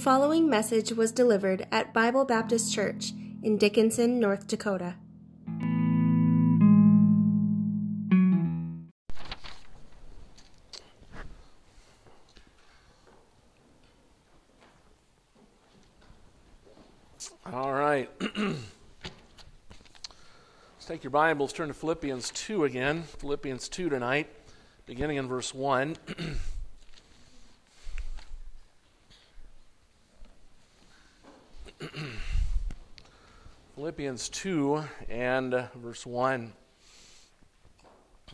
following message was delivered at Bible Baptist Church in Dickinson, North Dakota. All right. Let's take your Bibles, turn to Philippians 2 again. Philippians 2 tonight, beginning in verse 1. Philippians 2 and verse 1.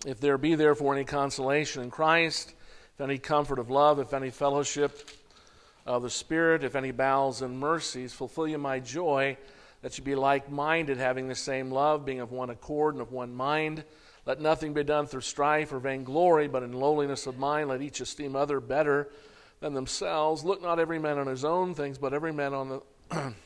If there be therefore any consolation in Christ, if any comfort of love, if any fellowship of the Spirit, if any bowels and mercies, fulfill you my joy, that you be like minded, having the same love, being of one accord and of one mind. Let nothing be done through strife or vainglory, but in lowliness of mind let each esteem other better than themselves. Look not every man on his own things, but every man on the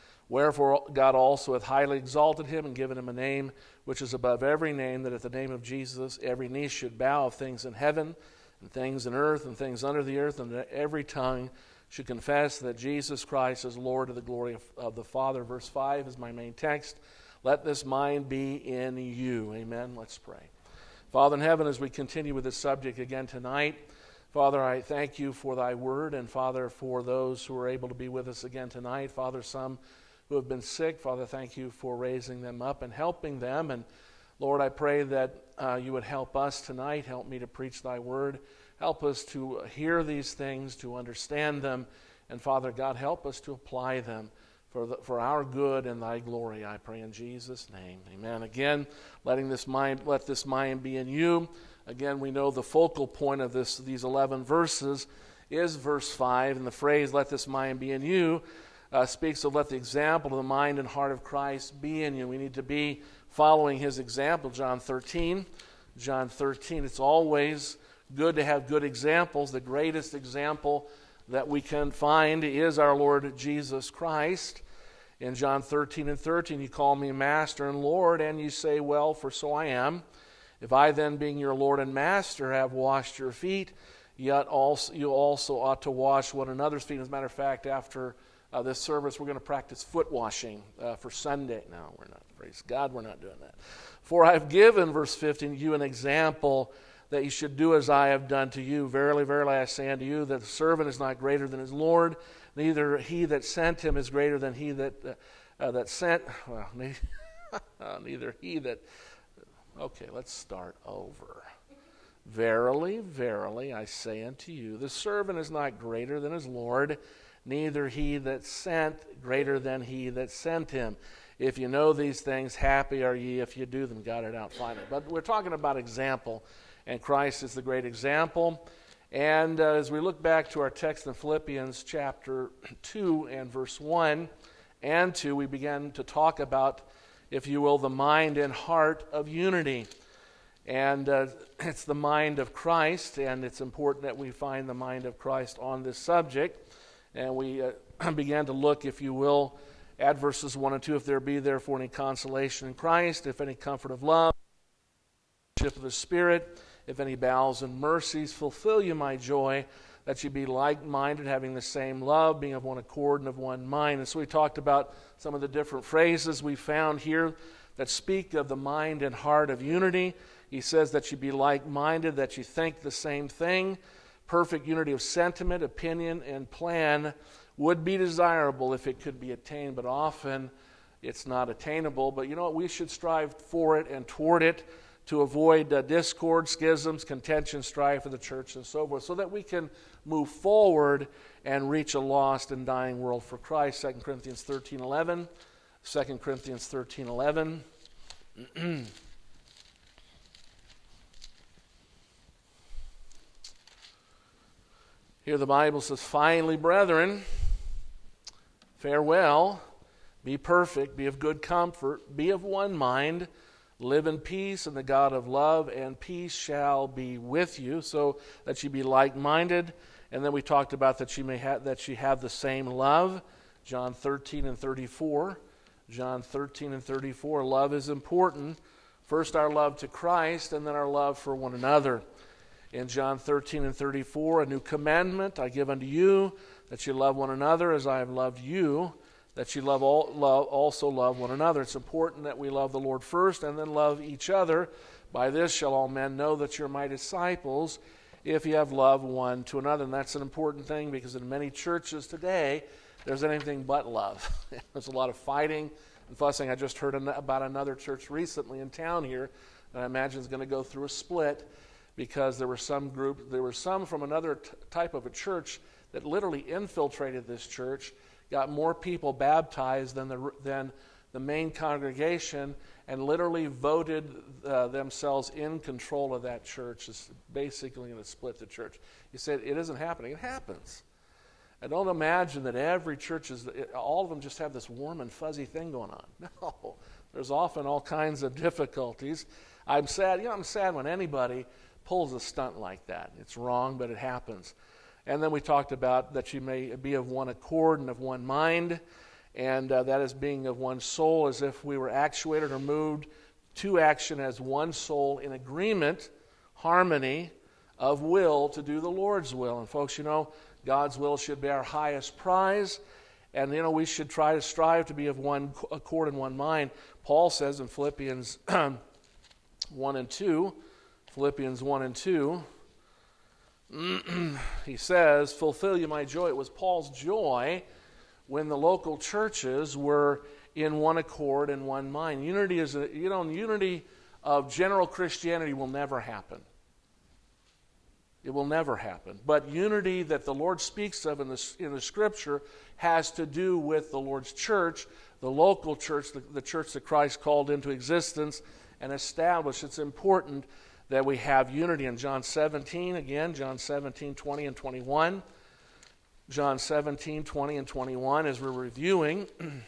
Wherefore God also hath highly exalted him and given him a name which is above every name, that at the name of Jesus every knee should bow of things in heaven, and things in earth, and things under the earth, and that every tongue should confess that Jesus Christ is Lord of the glory of, of the Father. Verse 5 is my main text. Let this mind be in you. Amen. Let's pray. Father in heaven, as we continue with this subject again tonight, Father, I thank you for thy word, and Father, for those who are able to be with us again tonight. Father, some who have been sick, Father, thank you for raising them up and helping them. And Lord, I pray that uh, you would help us tonight. Help me to preach thy word. Help us to hear these things, to understand them. And Father God, help us to apply them for, the, for our good and thy glory. I pray in Jesus' name. Amen. Again, letting this mind, let this mind be in you. Again, we know the focal point of this, these 11 verses is verse 5, and the phrase, let this mind be in you, uh, speaks of let the example of the mind and heart of Christ be in you. We need to be following his example, John 13. John 13, it's always good to have good examples. The greatest example that we can find is our Lord Jesus Christ. In John 13 and 13, you call me Master and Lord, and you say, Well, for so I am. If I then, being your Lord and Master, have washed your feet, yet also, you also ought to wash one another's feet. As a matter of fact, after uh, this service, we're going to practice foot washing uh, for Sunday. No, we're not. Praise God, we're not doing that. For I have given, verse 15, you an example that you should do as I have done to you. Verily, verily, I say unto you that the servant is not greater than his Lord, neither he that sent him is greater than he that, uh, uh that sent. Well, neither, neither he that. Okay, let's start over. Verily, verily, I say unto you, the servant is not greater than his Lord, neither he that sent greater than he that sent him. If you know these things, happy are ye if you do them. Got it out finally. But we're talking about example and Christ is the great example. And uh, as we look back to our text in Philippians chapter 2 and verse 1 and 2, we begin to talk about, if you will, the mind and heart of unity. And uh, it's the mind of Christ, and it's important that we find the mind of Christ on this subject. And we uh, began to look, if you will, at verses 1 and 2 if there be therefore any consolation in Christ, if any comfort of love, of the Spirit if any bowels and mercies, fulfill you my joy, that you be like minded, having the same love, being of one accord and of one mind. And so we talked about some of the different phrases we found here that speak of the mind and heart of unity. He says that you be like minded, that you think the same thing. Perfect unity of sentiment, opinion, and plan would be desirable if it could be attained, but often it's not attainable. But you know what? We should strive for it and toward it to avoid uh, discord, schisms, contention, strife of the church, and so forth, so that we can move forward and reach a lost and dying world for Christ. 2 Corinthians 13 11. 2 Corinthians 13 11. Here the Bible says, Finally, brethren, farewell, be perfect, be of good comfort, be of one mind. Live in peace, and the God of love and peace shall be with you, so that you be like minded. And then we talked about that she may have that she have the same love. John 13 and 34. John 13 and 34. Love is important. First, our love to Christ, and then our love for one another. In John 13 and 34, a new commandment I give unto you, that you love one another as I have loved you that you love, all, love also love one another. It's important that we love the Lord first and then love each other. By this shall all men know that you're my disciples if you have love one to another. And that's an important thing because in many churches today, there's anything but love. there's a lot of fighting and fussing. I just heard about another church recently in town here that I imagine is going to go through a split because there were some group, there were some from another t- type of a church that literally infiltrated this church got more people baptized than the, than the main congregation and literally voted uh, themselves in control of that church. Is basically going to split the church. He said, It isn't happening. It happens. I don't imagine that every church is, all of them just have this warm and fuzzy thing going on. No, there's often all kinds of difficulties. I'm sad, you know, I'm sad when anybody pulls a stunt like that. It's wrong, but it happens. And then we talked about that you may be of one accord and of one mind, and uh, that is being of one soul, as if we were actuated or moved to action as one soul in agreement, harmony of will to do the Lord's will. And folks, you know, God's will should be our highest prize. And, you know, we should try to strive to be of one accord and one mind. Paul says in Philippians 1 and 2, Philippians 1 and 2, he says, Fulfill you my joy. It was Paul's joy when the local churches were in one accord and one mind. Unity is, a, you know, unity of general Christianity will never happen. It will never happen. But unity that the Lord speaks of in the, in the scripture has to do with the Lord's church, the local church, the, the church that Christ called into existence and established. It's important that we have unity in John 17, again, John 17, 20, and 21. John 17, 20, and 21, as we're reviewing.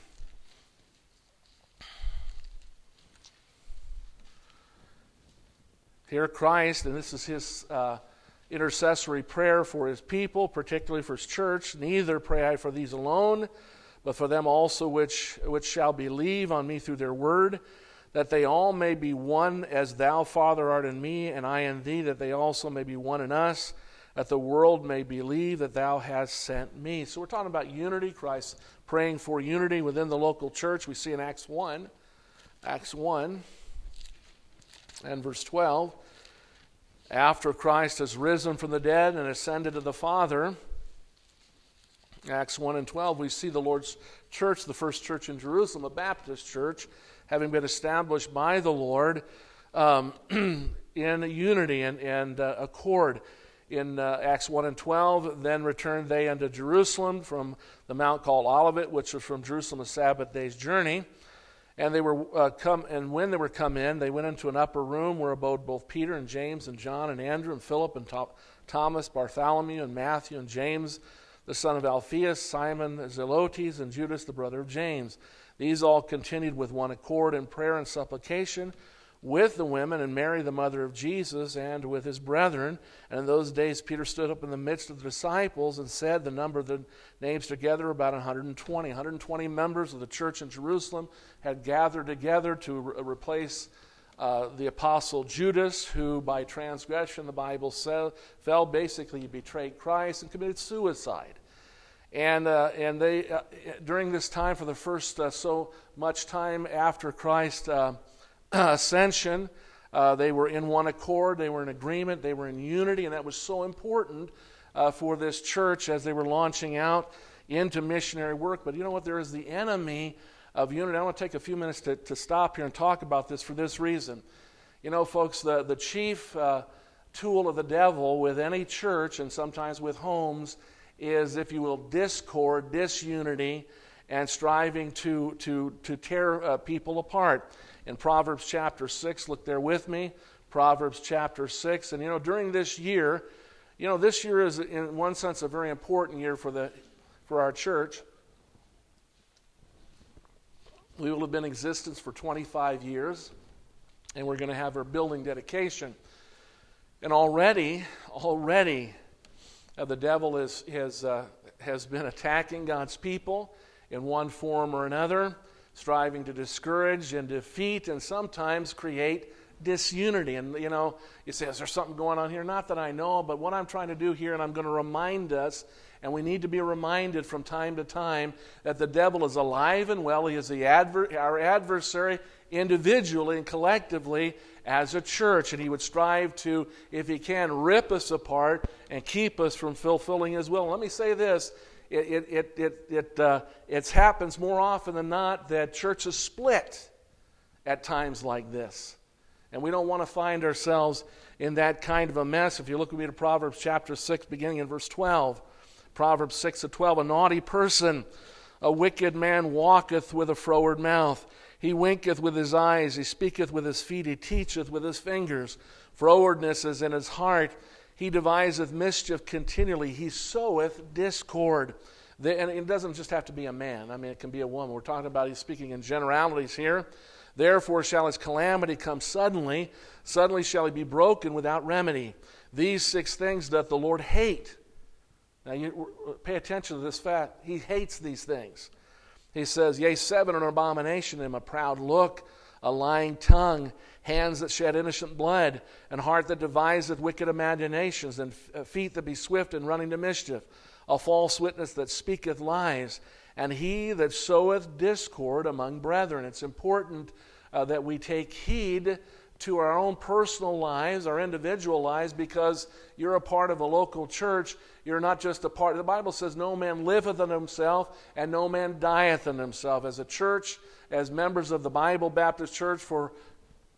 Here, Christ, and this is his uh, intercessory prayer for his people, particularly for his church. Neither pray I for these alone, but for them also which, which shall believe on me through their word that they all may be one as thou, Father, art in me, and I in thee, that they also may be one in us, that the world may believe that thou hast sent me. So we're talking about unity, Christ praying for unity within the local church. We see in Acts 1, Acts 1 and verse 12, after Christ has risen from the dead and ascended to the Father, Acts 1 and 12, we see the Lord's church, the first church in Jerusalem, a Baptist church, having been established by the Lord um, in unity and, and uh, accord. In uh, Acts 1 and 12, then returned they unto Jerusalem from the mount called Olivet, which was from Jerusalem a Sabbath day's journey. And they were uh, come, and when they were come in, they went into an upper room where abode both Peter and James and John and Andrew and Philip and Thomas, Bartholomew and Matthew and James, the son of Alphaeus, Simon Zelotes, and Judas, the brother of James. These all continued with one accord in prayer and supplication with the women and Mary, the mother of Jesus, and with his brethren. And in those days, Peter stood up in the midst of the disciples and said, The number of the names together, about 120. 120 members of the church in Jerusalem had gathered together to re- replace uh, the apostle Judas, who by transgression, the Bible says, fell basically, betrayed Christ and committed suicide. And, uh, and they, uh, during this time, for the first uh, so much time after Christ's uh, ascension, uh, they were in one accord, they were in agreement, they were in unity, and that was so important uh, for this church as they were launching out into missionary work. But you know what? There is the enemy of unity. I want to take a few minutes to, to stop here and talk about this for this reason. You know, folks, the, the chief tool of the devil with any church and sometimes with homes is, if you will, discord, disunity, and striving to, to, to tear uh, people apart. In Proverbs chapter 6, look there with me. Proverbs chapter 6. And you know, during this year, you know, this year is, in one sense, a very important year for, the, for our church. We will have been in existence for 25 years. And we're going to have our building dedication. And already, already, uh, the devil is, has, uh, has been attacking God's people in one form or another, striving to discourage and defeat and sometimes create disunity. And, you know, you say, is there something going on here? Not that I know, but what I'm trying to do here, and I'm going to remind us, and we need to be reminded from time to time that the devil is alive and well. He is the adver- our adversary individually and collectively as a church. And he would strive to, if he can, rip us apart and keep us from fulfilling his will. let me say this. It, it, it, it, it, uh, it happens more often than not that churches split at times like this. And we don't want to find ourselves in that kind of a mess. If you look with me to Proverbs chapter 6, beginning in verse 12, Proverbs 6 to 12, a naughty person, a wicked man walketh with a froward mouth. He winketh with his eyes, he speaketh with his feet, he teacheth with his fingers. Frowardness is in his heart. He deviseth mischief continually. He soweth discord. And it doesn't just have to be a man. I mean, it can be a woman. We're talking about, he's speaking in generalities here. Therefore shall his calamity come suddenly. Suddenly shall he be broken without remedy. These six things doth the Lord hate. Now, you pay attention to this fact. He hates these things. He says, Yea, seven an abomination to him, a proud look, a lying tongue, hands that shed innocent blood, and heart that deviseth wicked imaginations, and uh, feet that be swift in running to mischief, a false witness that speaketh lies, and he that soweth discord among brethren. It's important uh, that we take heed to our own personal lives, our individual lives, because you're a part of a local church. You're not just a part. The Bible says, No man liveth in himself, and no man dieth in himself. As a church, as members of the Bible Baptist Church, for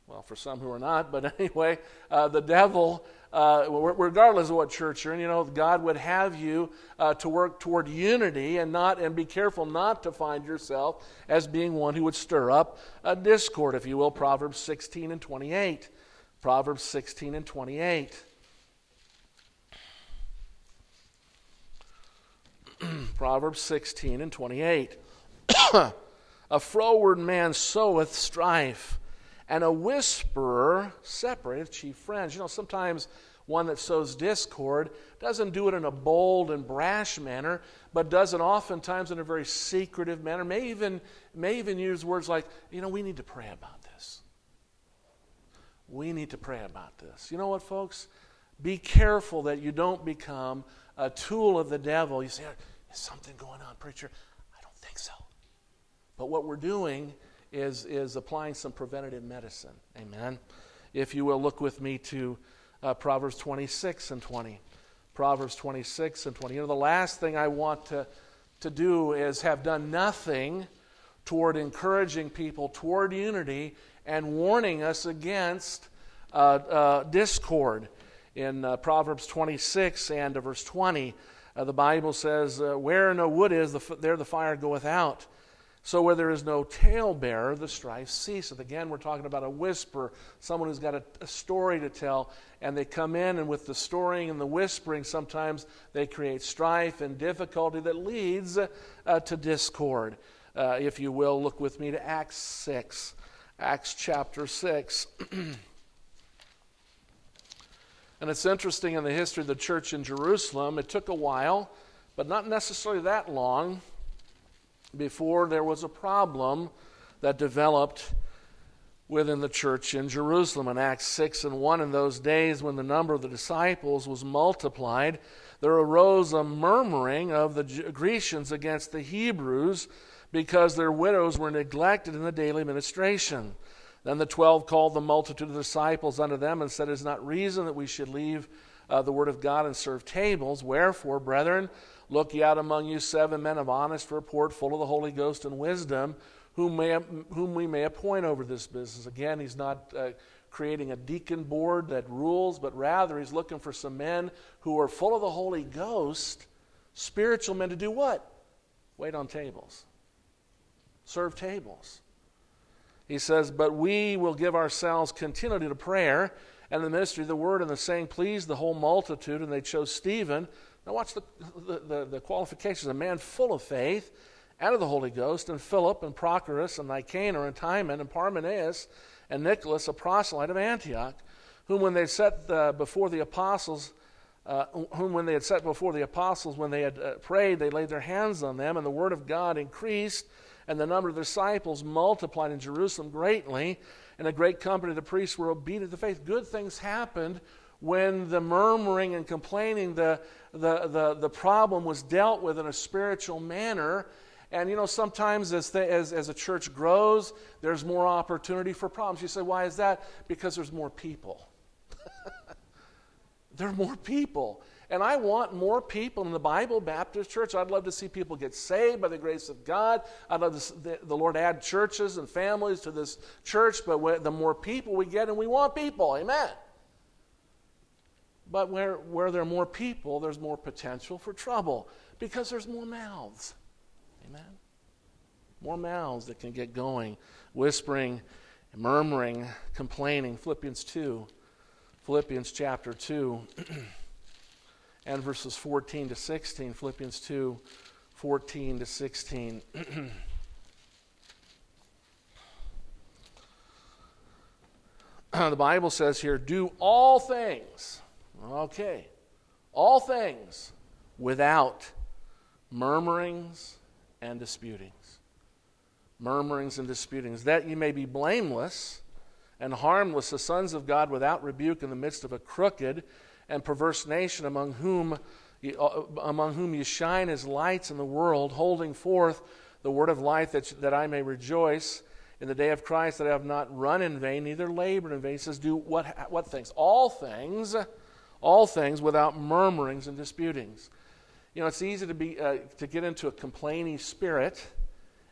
well, for some who are not, but anyway, uh, the devil uh, regardless of what church you're in, you know, God would have you uh, to work toward unity and not and be careful not to find yourself as being one who would stir up a discord, if you will. Proverbs 16 and 28. Proverbs 16 and 28. Proverbs 16 and 28. a froward man soweth strife and a whisperer separateth chief friends. You know, sometimes one that sows discord doesn't do it in a bold and brash manner, but does it oftentimes in a very secretive manner. May even, may even use words like, you know, we need to pray about this. We need to pray about this. You know what, folks? Be careful that you don't become a tool of the devil. You say, is something going on, preacher? I don't think so. But what we're doing is, is applying some preventative medicine. Amen. If you will, look with me to uh, Proverbs 26 and 20. Proverbs 26 and 20. You know, the last thing I want to, to do is have done nothing toward encouraging people toward unity and warning us against uh, uh, discord. In uh, Proverbs 26 and verse 20, uh, the Bible says, uh, Where no wood is, the, there the fire goeth out. So where there is no talebearer, the strife ceaseth. Again, we're talking about a whisper, someone who's got a, a, story to tell, and they come in, and with the storying and the whispering, sometimes they create strife and difficulty that leads uh, to discord. Uh, if you will, look with me to Acts 6. Acts chapter 6. and it's interesting in the history of the church in Jerusalem, it took a while, but not necessarily that long before there was a problem that developed within the church in Jerusalem. In Acts 6 and 1, in those days when the number of the disciples was multiplied, there arose a murmuring of the Grecians against the Hebrews because their widows were neglected in the daily ministration. Then the twelve called the multitude of disciples unto them and said, It is not reason that we should leave uh, the word of God and serve tables. Wherefore, brethren, Look ye out among you seven men of honest report, full of the Holy Ghost and wisdom, whom, may, whom we may appoint over this business. Again, he's not uh, creating a deacon board that rules, but rather he's looking for some men who are full of the Holy Ghost, spiritual men to do what? Wait on tables, serve tables. He says, But we will give ourselves continually to prayer and the ministry of the word, and the saying pleased the whole multitude, and they chose Stephen. Now, watch the, the, the, the qualifications. A man full of faith and of the Holy Ghost, and Philip, and Prochorus, and Nicanor, and Timon, and Parmenas, and Nicholas, a proselyte of Antioch, whom when they set uh, before the apostles, uh, whom when they had set before the apostles, when they had uh, prayed, they laid their hands on them, and the word of God increased, and the number of disciples multiplied in Jerusalem greatly, and a great company of the priests were obedient to faith. Good things happened when the murmuring and complaining, the, the, the, the problem was dealt with in a spiritual manner. And you know, sometimes as, the, as, as a church grows, there's more opportunity for problems. You say, why is that? Because there's more people. There are more people. And I want more people in the Bible Baptist Church. I'd love to see people get saved by the grace of God. I'd love the, the Lord add churches and families to this church. But the more people we get, and we want people, amen. But where, where there are more people, there's more potential for trouble because there's more mouths. Amen? More mouths that can get going, whispering, murmuring, complaining. Philippians 2. Philippians chapter 2 and verses 14 to 16. Philippians 2 14 to 16. the Bible says here, do all things Okay. All things without murmurings and disputings. Murmurings and disputings, that you may be blameless and harmless, the sons of God without rebuke in the midst of a crooked and perverse nation among whom, uh, among whom you shine as lights in the world, holding forth the word of life that, that I may rejoice in the day of Christ, that I have not run in vain, neither labored in vain. Says, Do what, what things? All things all things without murmurings and disputings. You know, it's easy to, be, uh, to get into a complaining spirit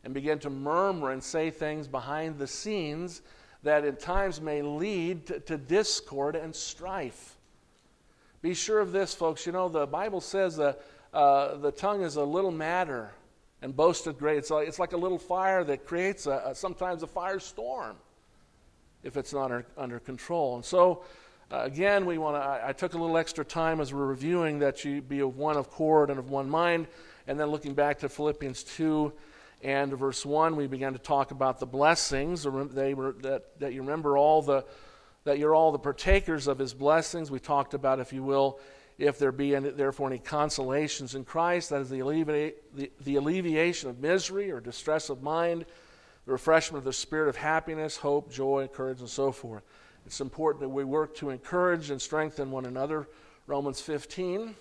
and begin to murmur and say things behind the scenes that at times may lead to, to discord and strife. Be sure of this, folks. You know, the Bible says uh, uh, the tongue is a little matter and boasted great. It's like, it's like a little fire that creates a, a, sometimes a firestorm if it's not under, under control. And so, uh, again, we want to. I, I, took a little extra time as we're reviewing that you be of one accord and of one mind, and then looking back to Philippians two and verse one, we began to talk about the blessings. They were that that you remember all the that you're all the partakers of His blessings. We talked about, if you will, if there be any, therefore any consolations in Christ, that is the, alleviate, the, the alleviation of misery or distress of mind, the refreshment of the spirit of happiness, hope, joy, courage, and so forth. It's important that we work to encourage and strengthen one another. Romans 15,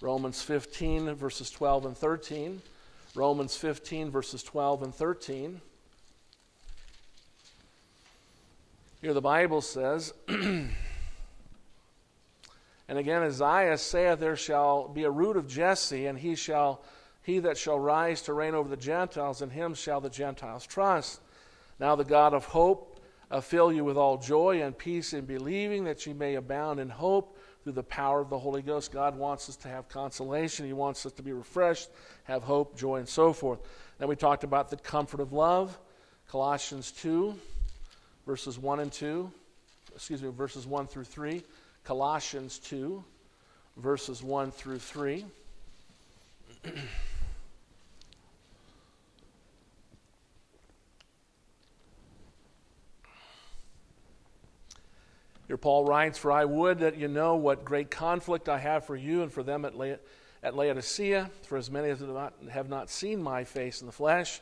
Romans 15, verses 12 and 13. Romans 15, verses 12 and 13. Here the Bible says, And again, Isaiah saith, There shall be a root of Jesse, and he shall he that shall rise to reign over the Gentiles, in him shall the Gentiles trust. Now the God of hope uh, fill you with all joy and peace in believing that you may abound in hope through the power of the Holy Ghost. God wants us to have consolation. He wants us to be refreshed, have hope, joy, and so forth. Then we talked about the comfort of love. Colossians 2, verses 1 and 2. Excuse me, verses 1 through 3. Colossians 2, verses 1 through 3. Here Paul writes, For I would that you know what great conflict I have for you and for them at, La- at Laodicea, for as many as have not, have not seen my face in the flesh,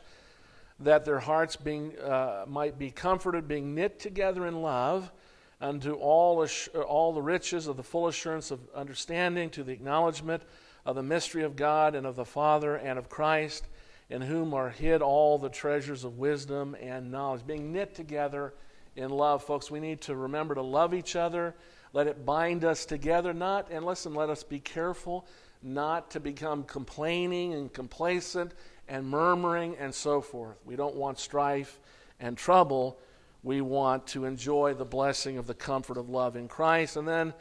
that their hearts being, uh, might be comforted, being knit together in love, unto all, all the riches of the full assurance of understanding, to the acknowledgement of the mystery of God and of the Father and of Christ, in whom are hid all the treasures of wisdom and knowledge, being knit together in love, folks. We need to remember to love each other. Let it bind us together. Not, and listen, let us be careful not to become complaining and complacent and murmuring and so forth. We don't want strife and trouble. We want to enjoy the blessing of the comfort of love in Christ. And then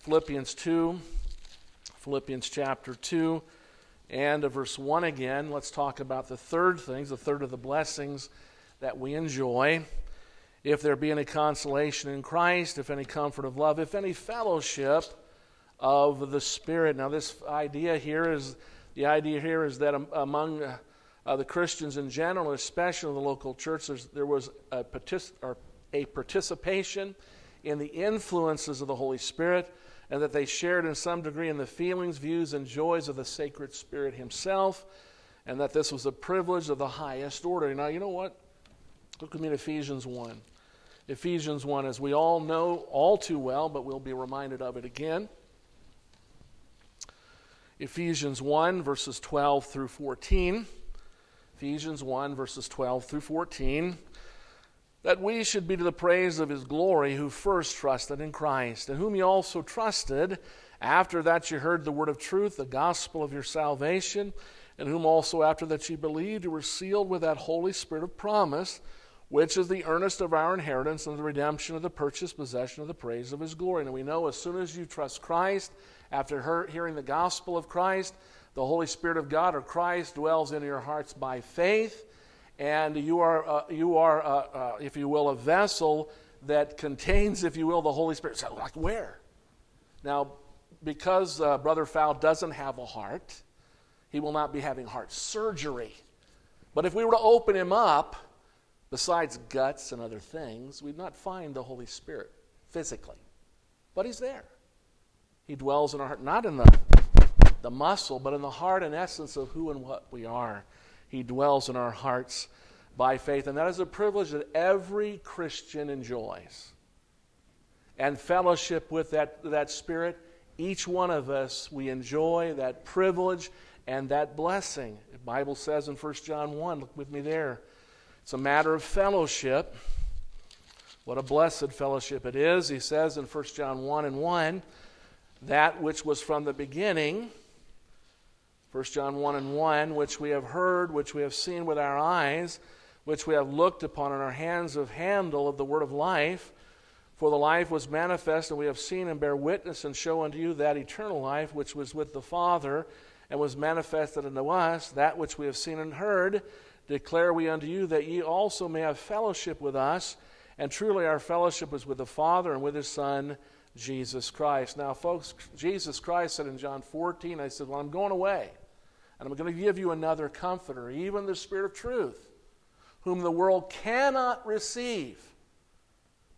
Philippians 2, Philippians chapter 2, and verse 1 again. Let's talk about the third things, the third of the blessings that we enjoy if there be any consolation in Christ, if any comfort of love, if any fellowship of the Spirit. Now, this idea here is the idea here is that among uh, the Christians in general, especially in the local churches, there was a, a participation in the influences of the Holy Spirit, and that they shared in some degree in the feelings, views, and joys of the sacred Spirit Himself, and that this was a privilege of the highest order. Now, you know what? Look at me in Ephesians 1. Ephesians 1, as we all know all too well, but we'll be reminded of it again. Ephesians 1, verses 12 through 14. Ephesians 1, verses 12 through 14. That we should be to the praise of his glory who first trusted in Christ, and whom ye also trusted after that you heard the word of truth, the gospel of your salvation, and whom also after that ye believed, you were sealed with that Holy Spirit of promise which is the earnest of our inheritance and the redemption of the purchased possession of the praise of his glory. And we know as soon as you trust Christ, after hearing the gospel of Christ, the Holy Spirit of God or Christ dwells in your hearts by faith, and you are, uh, you are uh, uh, if you will, a vessel that contains, if you will, the Holy Spirit. So, like where? Now, because uh, Brother Fowl doesn't have a heart, he will not be having heart surgery. But if we were to open him up, besides guts and other things, we'd not find the Holy Spirit physically. But He's there. He dwells in our heart, not in the, the muscle, but in the heart and essence of who and what we are. He dwells in our hearts by faith. And that is a privilege that every Christian enjoys. And fellowship with that, that Spirit, each one of us, we enjoy that privilege and that blessing. The Bible says in 1 John 1, look with me there. It's a matter of fellowship. What a blessed fellowship it is. He says in 1 John 1 and 1 that which was from the beginning, 1 John 1 and 1, which we have heard, which we have seen with our eyes, which we have looked upon in our hands of handle of the word of life. For the life was manifest, and we have seen and bear witness and show unto you that eternal life which was with the Father and was manifested unto us, that which we have seen and heard declare we unto you that ye also may have fellowship with us. And truly, our fellowship is with the Father and with His Son, Jesus Christ. Now, folks, Jesus Christ said in John 14, I said, Well, I'm going away, and I'm going to give you another comforter, even the Spirit of truth, whom the world cannot receive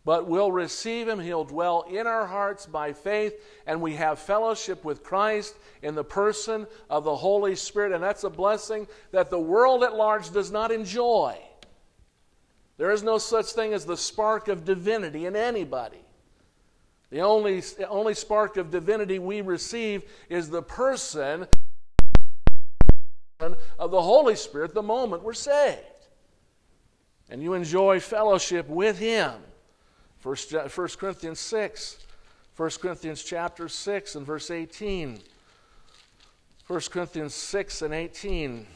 but we'll receive him. He'll dwell in our hearts by faith, and we have fellowship with Christ in the person of the Holy Spirit, and that's a blessing that the world at large does not enjoy. There is no such thing as the spark of divinity in anybody. The only, only spark of divinity we receive is the person of the Holy Spirit the moment we're saved. And you enjoy fellowship with Him. First, 1 Corinthians 6, 1 Corinthians chapter 6 and verse 18. 1 Corinthians 6 and 18.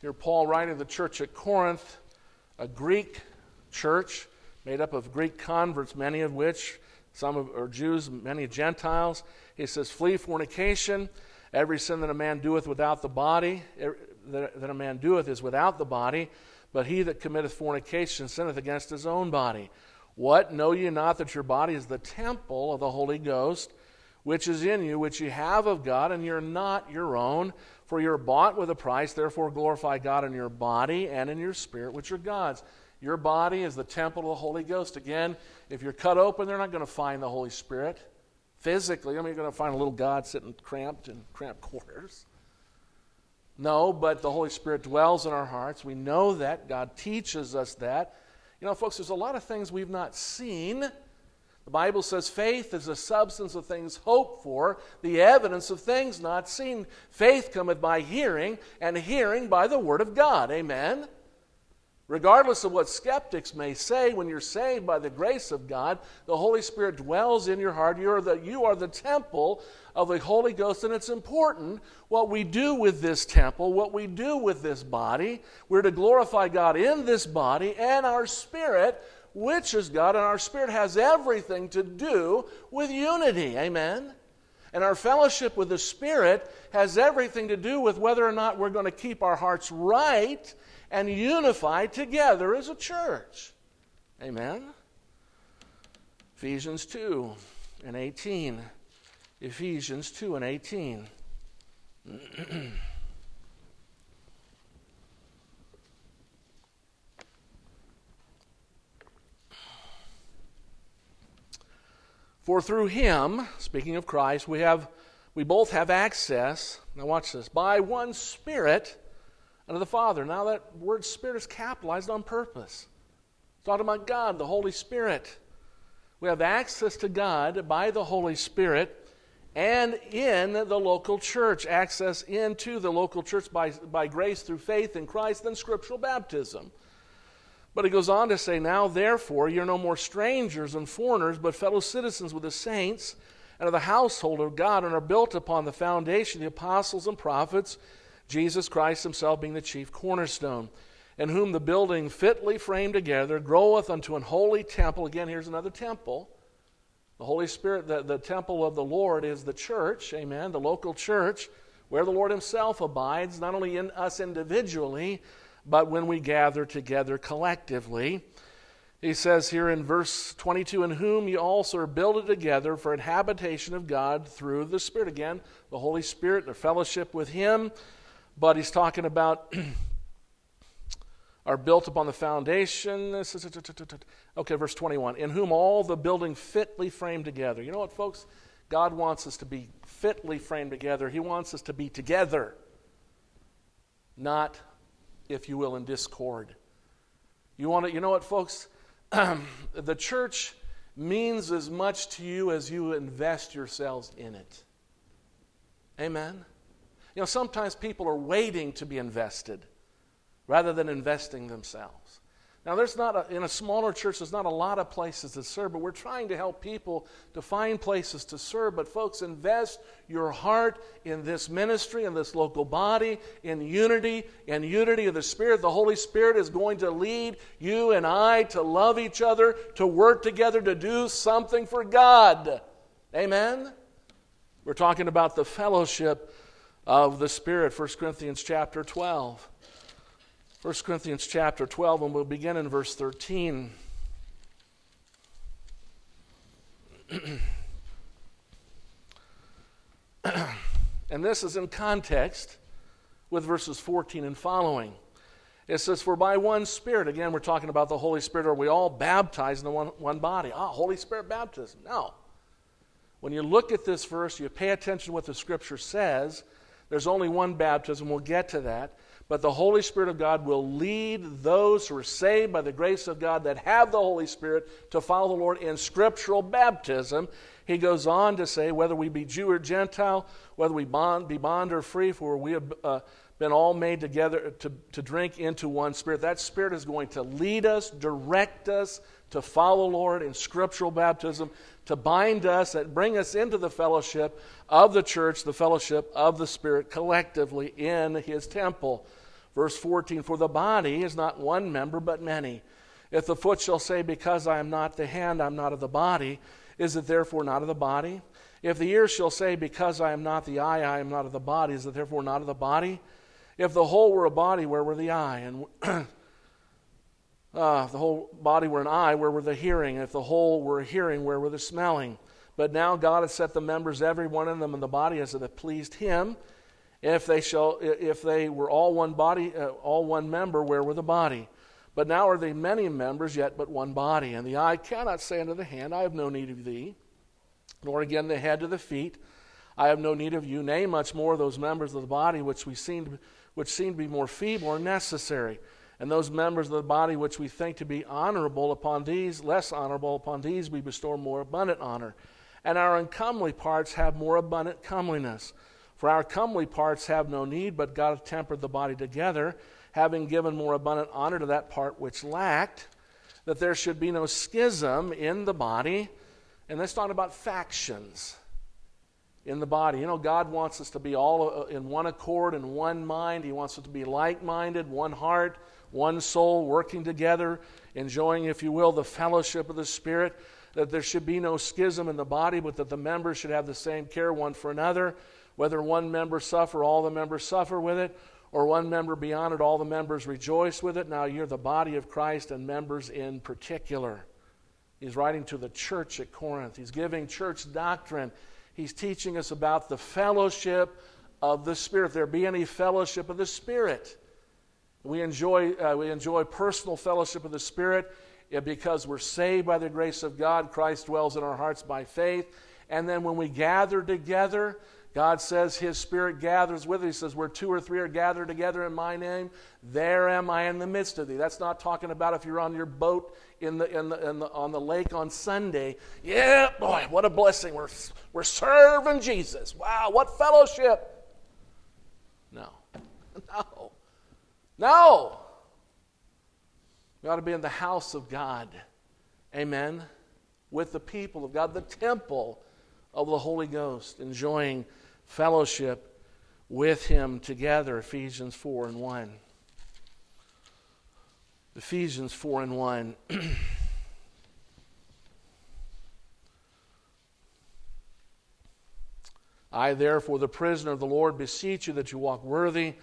Here, Paul writing the church at Corinth, a Greek church made up of Greek converts, many of which some are Jews, many Gentiles. He says, Flee fornication. Every sin that a man doeth without the body, er, that, that a man doeth is without the body, but he that committeth fornication sinneth against his own body. What? Know ye not that your body is the temple of the Holy Ghost, which is in you, which ye have of God, and you're not your own? For you're bought with a price, therefore glorify God in your body and in your spirit, which are God's. Your body is the temple of the Holy Ghost. Again, if you're cut open, they're not going to find the Holy Spirit physically. I mean, you're going to find a little God sitting cramped in cramped quarters. No, but the Holy Spirit dwells in our hearts. We know that. God teaches us that. You know, folks, there's a lot of things we've not seen. The Bible says faith is the substance of things hoped for, the evidence of things not seen. Faith cometh by hearing, and hearing by the Word of God. Amen? Regardless of what skeptics may say, when you're saved by the grace of God, the Holy Spirit dwells in your heart. You're the, you are the temple of the Holy Ghost, and it's important what we do with this temple, what we do with this body. We're to glorify God in this body and our spirit, which is God, and our spirit has everything to do with unity. Amen? And our fellowship with the Spirit has everything to do with whether or not we're going to keep our hearts right and unify together as a church. Amen. Ephesians 2 and 18. Ephesians 2 and 18. For through him, speaking of Christ, we have we both have access. Now watch this. By one spirit unto the Father. Now that word Spirit is capitalized on purpose. It's talking about God, the Holy Spirit. We have access to God by the Holy Spirit and in the local church. Access into the local church by, by grace through faith in Christ and scriptural baptism. But he goes on to say, Now therefore you're no more strangers and foreigners, but fellow citizens with the saints and of the household of God, and are built upon the foundation of the apostles and prophets, Jesus Christ himself being the chief cornerstone, in whom the building fitly framed together groweth unto an holy temple. Again, here's another temple. The Holy Spirit, the, the temple of the Lord is the church, amen, the local church, where the Lord himself abides, not only in us individually, but when we gather together collectively. He says here in verse 22, In whom you also are builded together for an habitation of God through the Spirit. Again, the Holy Spirit, the fellowship with Him. But he's talking about are built upon the foundation. Okay, verse 21. In whom all the building fitly framed together. You know what, folks? God wants us to be fitly framed together. He wants us to be together, not if you will, in discord. You want to, you know what, folks? the church means as much to you as you invest yourselves in it. Amen? You know, sometimes people are waiting to be invested rather than investing themselves. Now, there's not a, in a smaller church, there's not a lot of places to serve, but we're trying to help people to find places to serve. But, folks, invest your heart in this ministry, in this local body, in unity, in unity of the Spirit. The Holy Spirit is going to lead you and I to love each other, to work together, to do something for God. Amen? We're talking about the fellowship of the Spirit, 1 Corinthians chapter 12. 1 Corinthians chapter 12, and we'll begin in verse 13. and this is in context with verses 14 and following. It says, For by one Spirit, again, we're talking about the Holy Spirit, are we all baptized in the one, one body? Ah, Holy Spirit baptism. No. When you look at this verse, you pay attention to what the Scripture says. There's only one baptism. We'll get to that. But the Holy Spirit of God will lead those who are saved by the grace of God that have the Holy Spirit to follow the Lord in scriptural baptism. He goes on to say, whether we be Jew or Gentile, whether we bond, be bond or free, for we have uh, been all made together to, to drink into one Spirit. That Spirit is going to lead us, direct us to follow the Lord in scriptural baptism, to bind us and bring us into the fellowship of the church, the fellowship of the Spirit collectively in His temple. Verse 14 For the body is not one member, but many. If the foot shall say, Because I am not the hand, I'm not of the body, is it therefore not of the body? If the ear shall say, Because I am not the eye, I am not of the body, is it therefore not of the body? If the whole were a body, where were the eye? And uh, if the whole body were an eye, where were the hearing? If the whole were a hearing, where were the smelling? But now God has set the members, every one of them, in the body as it pleased Him. If they shall, if they were all one body, uh, all one member, where were the body? But now are they many members, yet but one body. And the eye cannot say unto the hand, I have no need of thee, nor again the head to the feet, I have no need of you. Nay, much more those members of the body which we seem, which seem to be more feeble are necessary. And those members of the body which we think to be honorable upon these, less honorable upon these, we bestow more abundant honor. And our uncomely parts have more abundant comeliness. For our comely parts have no need, but God hath tempered the body together, having given more abundant honor to that part which lacked, that there should be no schism in the body. And that's not about factions in the body. You know, God wants us to be all uh, in one accord and one mind. He wants us to be like minded, one heart, one soul, working together, enjoying, if you will, the fellowship of the Spirit. That there should be no schism in the body, but that the members should have the same care one for another. Whether one member suffer, all the members suffer with it, or one member be honored, all the members rejoice with it. Now you're the body of Christ and members in particular. He's writing to the church at Corinth. He's giving church doctrine. He's teaching us about the fellowship of the Spirit. If there be any fellowship of the Spirit, we enjoy, uh, we enjoy personal fellowship of the Spirit because we're saved by the grace of God. Christ dwells in our hearts by faith. And then when we gather together, God says His Spirit gathers with us. He says, Where two or three are gathered together in my name, there am I in the midst of thee. That's not talking about if you're on your boat in the, in the, in the, on the lake on Sunday. Yeah, boy, what a blessing. We're, we're serving Jesus. Wow, what fellowship. No. No. No. We ought to be in the house of God. Amen. With the people of God, the temple of the Holy Ghost, enjoying fellowship with Him together. Ephesians 4 and 1. Ephesians 4 and 1. I, therefore, the prisoner of the Lord, beseech you that you walk worthy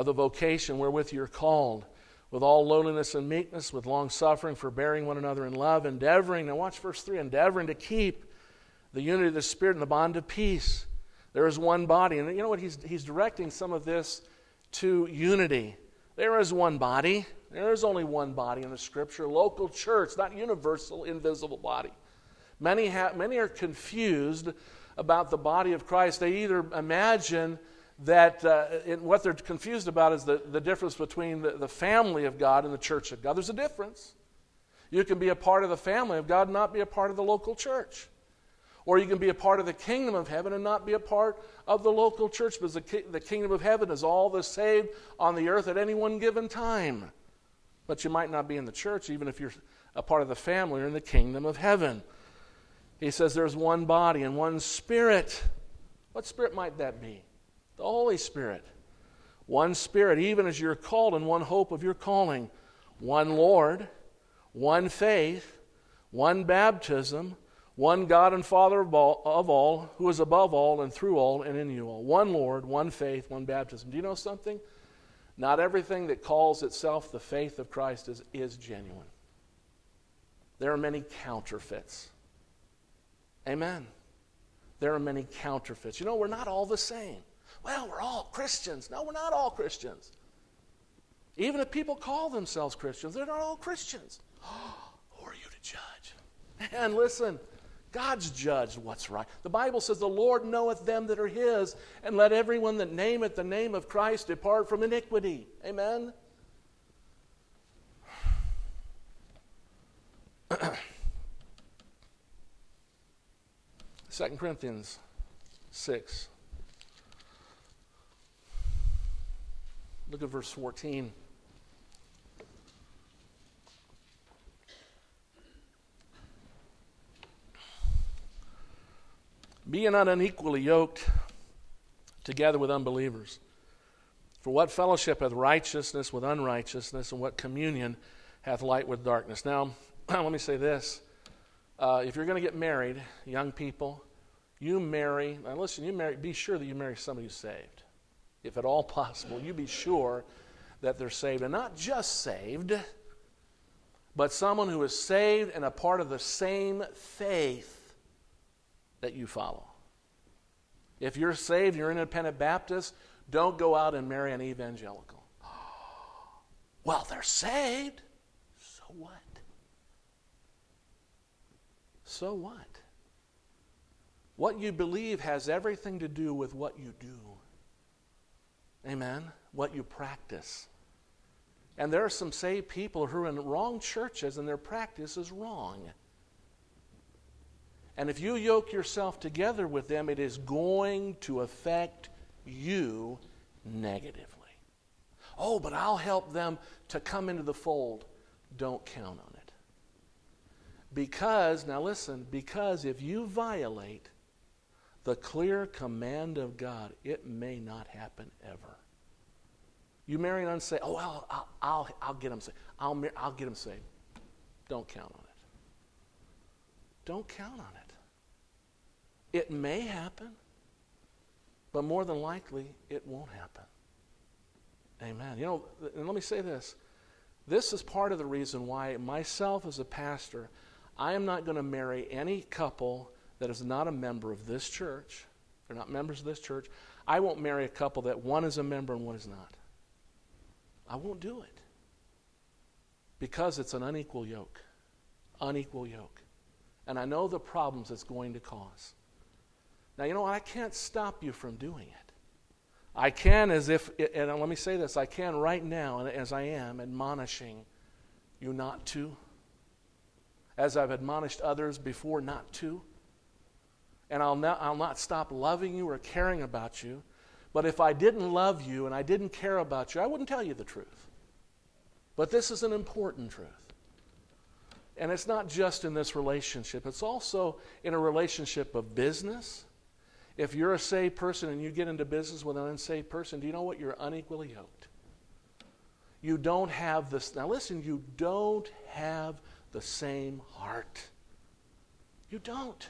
of the vocation wherewith you are called, with all lowliness and meekness, with long suffering, forbearing one another in love, endeavoring, now watch verse 3 endeavoring to keep the unity of the Spirit and the bond of peace. There is one body. And you know what? He's, he's directing some of this to unity. There is one body. There is only one body in the Scripture, local church, not universal, invisible body. Many, ha- many are confused about the body of Christ. They either imagine that uh, what they're confused about is the, the difference between the, the family of God and the church of God. There's a difference. You can be a part of the family of God and not be a part of the local church. Or you can be a part of the kingdom of heaven and not be a part of the local church because the, ki- the kingdom of heaven is all the saved on the earth at any one given time. But you might not be in the church even if you're a part of the family or in the kingdom of heaven. He says there's one body and one spirit. What spirit might that be? The Holy Spirit. One spirit, even as you're called, and one hope of your calling. One Lord, one faith, one baptism one God and Father of all, of all, who is above all and through all and in you all. One Lord, one faith, one baptism. Do you know something? Not everything that calls itself the faith of Christ is, is genuine. There are many counterfeits. Amen. There are many counterfeits. You know, we're not all the same. Well, we're all Christians. No, we're not all Christians. Even if people call themselves Christians, they're not all Christians. Who are you to judge? And listen, God's judged what's right. The Bible says, The Lord knoweth them that are his, and let everyone that nameth the name of Christ depart from iniquity. Amen? Second Corinthians 6. Look at verse 14. Be not unequally yoked together with unbelievers. For what fellowship hath righteousness with unrighteousness, and what communion hath light with darkness? Now, let me say this. Uh, if you're going to get married, young people, you marry, now listen, you marry, be sure that you marry somebody who's saved. If at all possible, you be sure that they're saved. And not just saved, but someone who is saved and a part of the same faith that you follow. If you're saved, you're an independent Baptist, don't go out and marry an evangelical. Well, they're saved. So what? So what? What you believe has everything to do with what you do. Amen? What you practice. And there are some saved people who are in wrong churches and their practice is wrong. And if you yoke yourself together with them, it is going to affect you negatively. Oh, but I'll help them to come into the fold. Don't count on it. Because, now listen, because if you violate the clear command of God, it may not happen ever. You marry an unsaved, oh, well, I'll, I'll, I'll get them saved. I'll, I'll get them saved. Don't count on it. Don't count on it. It may happen, but more than likely, it won't happen. Amen. You know, and let me say this. This is part of the reason why myself as a pastor, I am not going to marry any couple that is not a member of this church. They're not members of this church. I won't marry a couple that one is a member and one is not. I won't do it. Because it's an unequal yoke. unequal yoke. And I know the problems it's going to cause. Now, you know, I can't stop you from doing it. I can, as if, and let me say this I can right now, as I am, admonishing you not to, as I've admonished others before not to. And I'll not, I'll not stop loving you or caring about you. But if I didn't love you and I didn't care about you, I wouldn't tell you the truth. But this is an important truth. And it's not just in this relationship, it's also in a relationship of business. If you're a saved person and you get into business with an unsaved person, do you know what? You're unequally yoked. You don't have this. Now, listen, you don't have the same heart. You don't.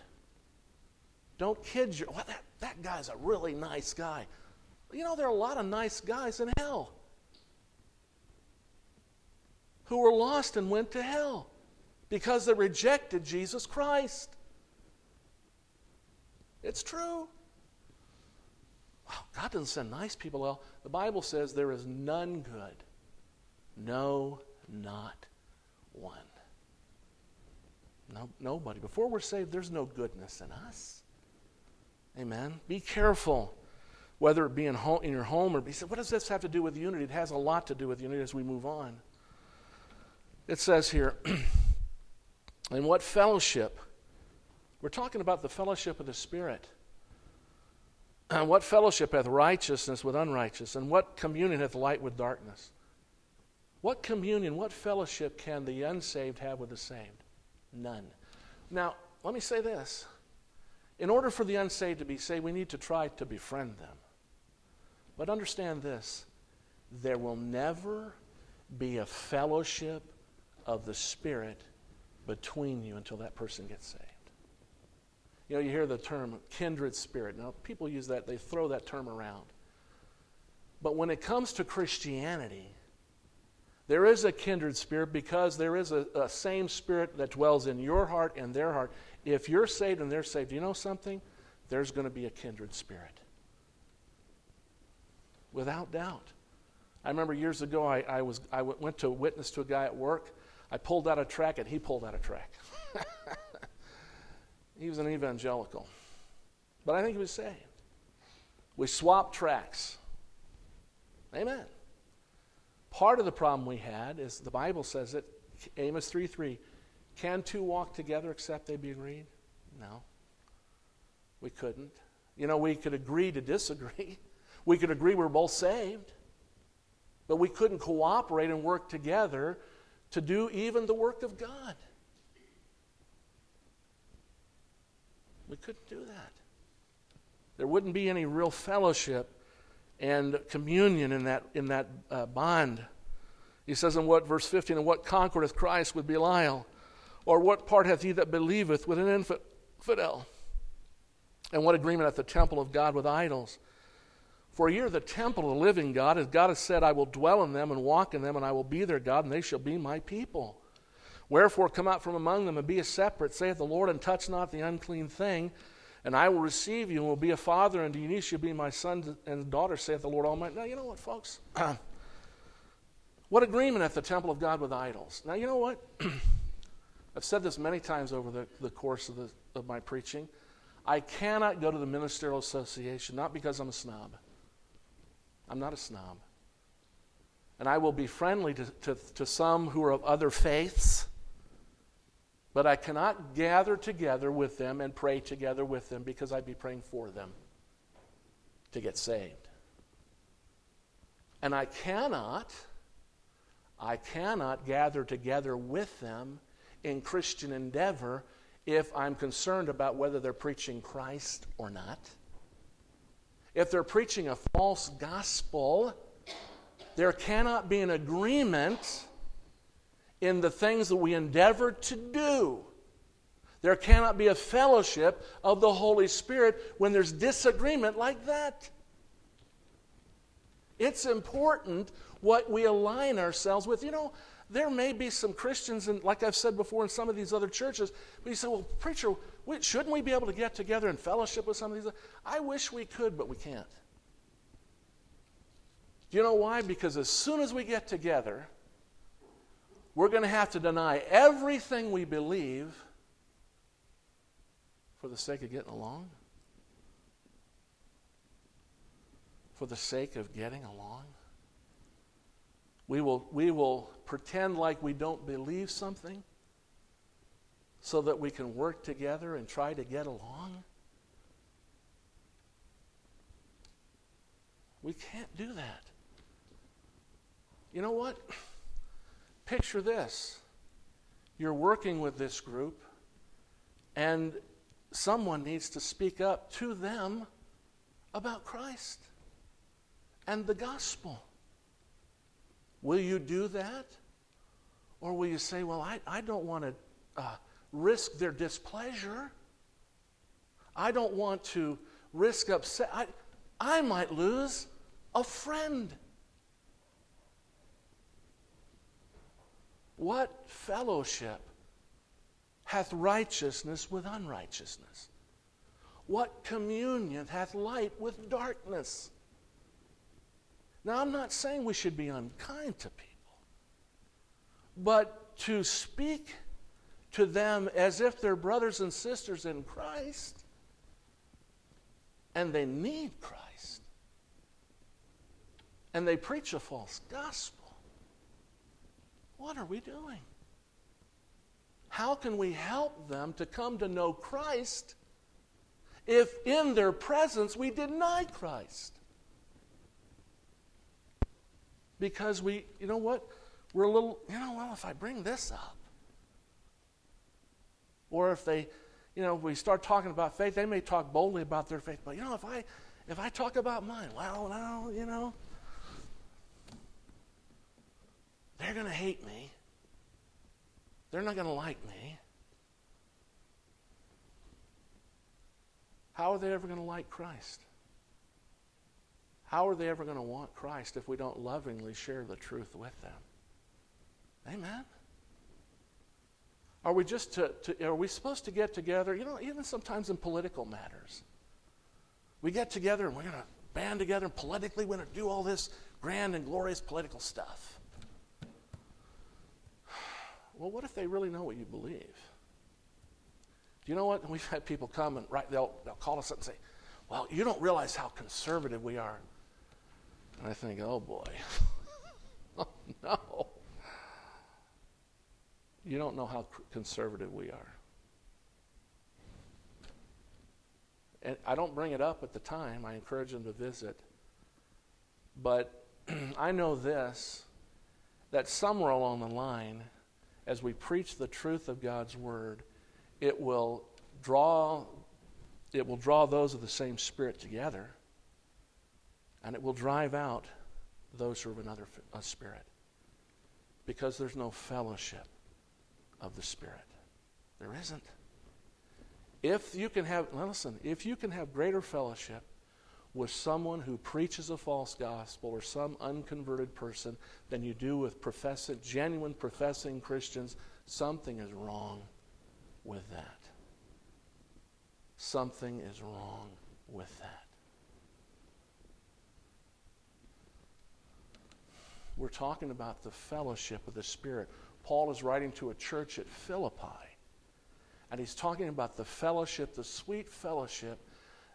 Don't kid your. Well, that, that guy's a really nice guy. You know, there are a lot of nice guys in hell who were lost and went to hell because they rejected Jesus Christ. It's true. Well, God doesn't send nice people. Well, the Bible says there is none good. No, not one. No, nobody. Before we're saved, there's no goodness in us. Amen. Be careful, whether it be in, home, in your home or be. What does this have to do with unity? It has a lot to do with unity as we move on. It says here, and what fellowship? We're talking about the fellowship of the Spirit. And what fellowship hath righteousness with unrighteous? And what communion hath light with darkness? What communion, what fellowship can the unsaved have with the saved? None. Now, let me say this. In order for the unsaved to be saved, we need to try to befriend them. But understand this there will never be a fellowship of the Spirit between you until that person gets saved. You know, you hear the term kindred spirit. Now, people use that, they throw that term around. But when it comes to Christianity, there is a kindred spirit because there is a, a, same spirit that dwells in your heart and their heart. If you're saved and they're saved, you know something? There's going to be a kindred spirit. Without doubt. I remember years ago, I, I, was, I went to witness to a guy at work. I pulled out a track, and he pulled out a track. he was an evangelical. But I think he was saved. We swapped tracks. Amen. Part of the problem we had is the Bible says it, Amos 3 3. Can two walk together except they be agreed? No. We couldn't. You know, we could agree to disagree. We could agree we're both saved. But we couldn't cooperate and work together to do even the work of God. We couldn't do that. There wouldn't be any real fellowship and communion in that, in that uh, bond. He says in what, verse 15, and what conquereth Christ with Belial? Or what part hath he that believeth with an infidel? And what agreement hath the temple of God with idols? For ye are the temple of the living God, as God has said, I will dwell in them and walk in them, and I will be their God, and they shall be my people. Wherefore come out from among them and be a separate, saith the Lord, and touch not the unclean thing, and I will receive you and will be a father you, and ye shall be my sons and daughters, saith the Lord Almighty. Now, you know what, folks? what agreement hath the temple of God with idols? Now, you know what? I've said this many times over the, the course of, the, of my preaching. I cannot go to the ministerial association, not because I'm a snob. I'm not a snob. And I will be friendly to, to, to some who are of other faiths but I cannot gather together with them and pray together with them because I'd be praying for them to get saved. And I cannot, I cannot gather together with them in Christian endeavor if I'm concerned about whether they're preaching Christ or not. If they're preaching a false gospel, there cannot be an agreement in the things that we endeavor to do. There cannot be a fellowship of the Holy Spirit when there's disagreement like that. It's important what we align ourselves with. You know, there may be some Christians, and like I've said before in some of these other churches, but you say, well, preacher, shouldn't we be able to get together and fellowship with some of these? I wish we could, but we can't. Do you know why? Because as soon as we get together, we're going to have to deny everything we believe for the sake of getting along? For the sake of getting along? We will, we will pretend like we don't believe something so that we can work together and try to get along? We can't do that. You know what? Picture this you're working with this group, and someone needs to speak up to them about Christ and the gospel. Will you do that? Or will you say, well, I, I don't want to uh, risk their displeasure? I don't want to risk upset. I, I might lose a friend. What fellowship hath righteousness with unrighteousness? What communion hath light with darkness? Now, I'm not saying we should be unkind to people, but to speak to them as if they're brothers and sisters in Christ and they need Christ and they preach a false gospel. What are we doing? How can we help them to come to know Christ if in their presence we deny Christ? Because we, you know what? We're a little, you know, well, if I bring this up, or if they, you know, we start talking about faith, they may talk boldly about their faith, but you know, if I if I talk about mine, well, now, you know, they're going to hate me. They're not going to like me. How are they ever going to like Christ? How are they ever going to want Christ if we don't lovingly share the truth with them? Amen. Are we just to, to, are we supposed to get together? You know, even sometimes in political matters, we get together and we're to band together and politically we're to do all this grand and glorious political stuff. Well, what if they really know what you believe? Do you know what? We've had people come and right, they'll, they'll call us up and say, Well, you don't realize how conservative we are. And I think, Oh boy. oh no. You don't know how conservative we are. And I don't bring it up at the time, I encourage them to visit. But I know this that somewhere along the line, as we preach the truth of God's word, it will draw it will draw those of the same spirit together and it will drive out those who are of another spirit because there's no fellowship of the Spirit. There isn't. If you can have, listen, if you can have greater fellowship with someone who preaches a false gospel or some unconverted person than you do with professing, genuine professing Christians, something is wrong with that. Something is wrong with that. We're talking about the fellowship of the Spirit. Paul is writing to a church at Philippi. And he's talking about the fellowship, the sweet fellowship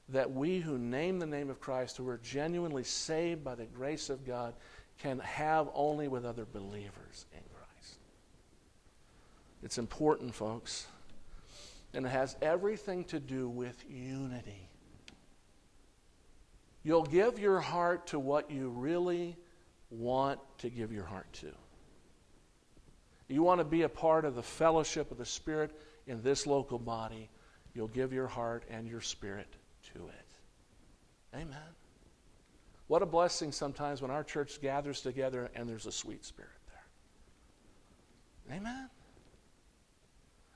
that we who name the name of Christ, who are genuinely saved by the grace of God, can have only with other believers in Christ. It's important, folks. And it has everything to do with unity. You'll give your heart to what you really want to give your heart to. You want to be a part of the fellowship of the Spirit in this local body, you'll give your heart and your spirit to it. Amen. What a blessing sometimes when our church gathers together and there's a sweet spirit there. Amen.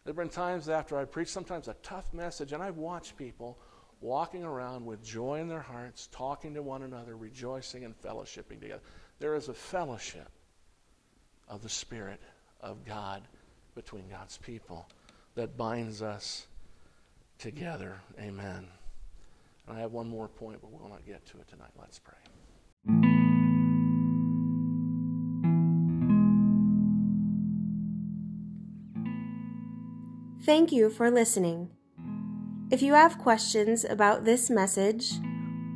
There have been times after I preach, sometimes a tough message, and I've watched people walking around with joy in their hearts, talking to one another, rejoicing and fellowshipping together. There is a fellowship of the Spirit of God between God's people that binds us together. Amen. And I have one more point, but we'll not get to it tonight. Let's pray. Thank you. For listening. If you have questions about this message,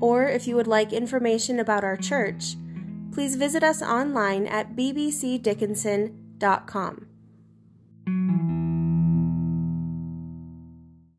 or if you would like information about our church, please visit us online at bbcdickinson.com www.thebrainfeed.com.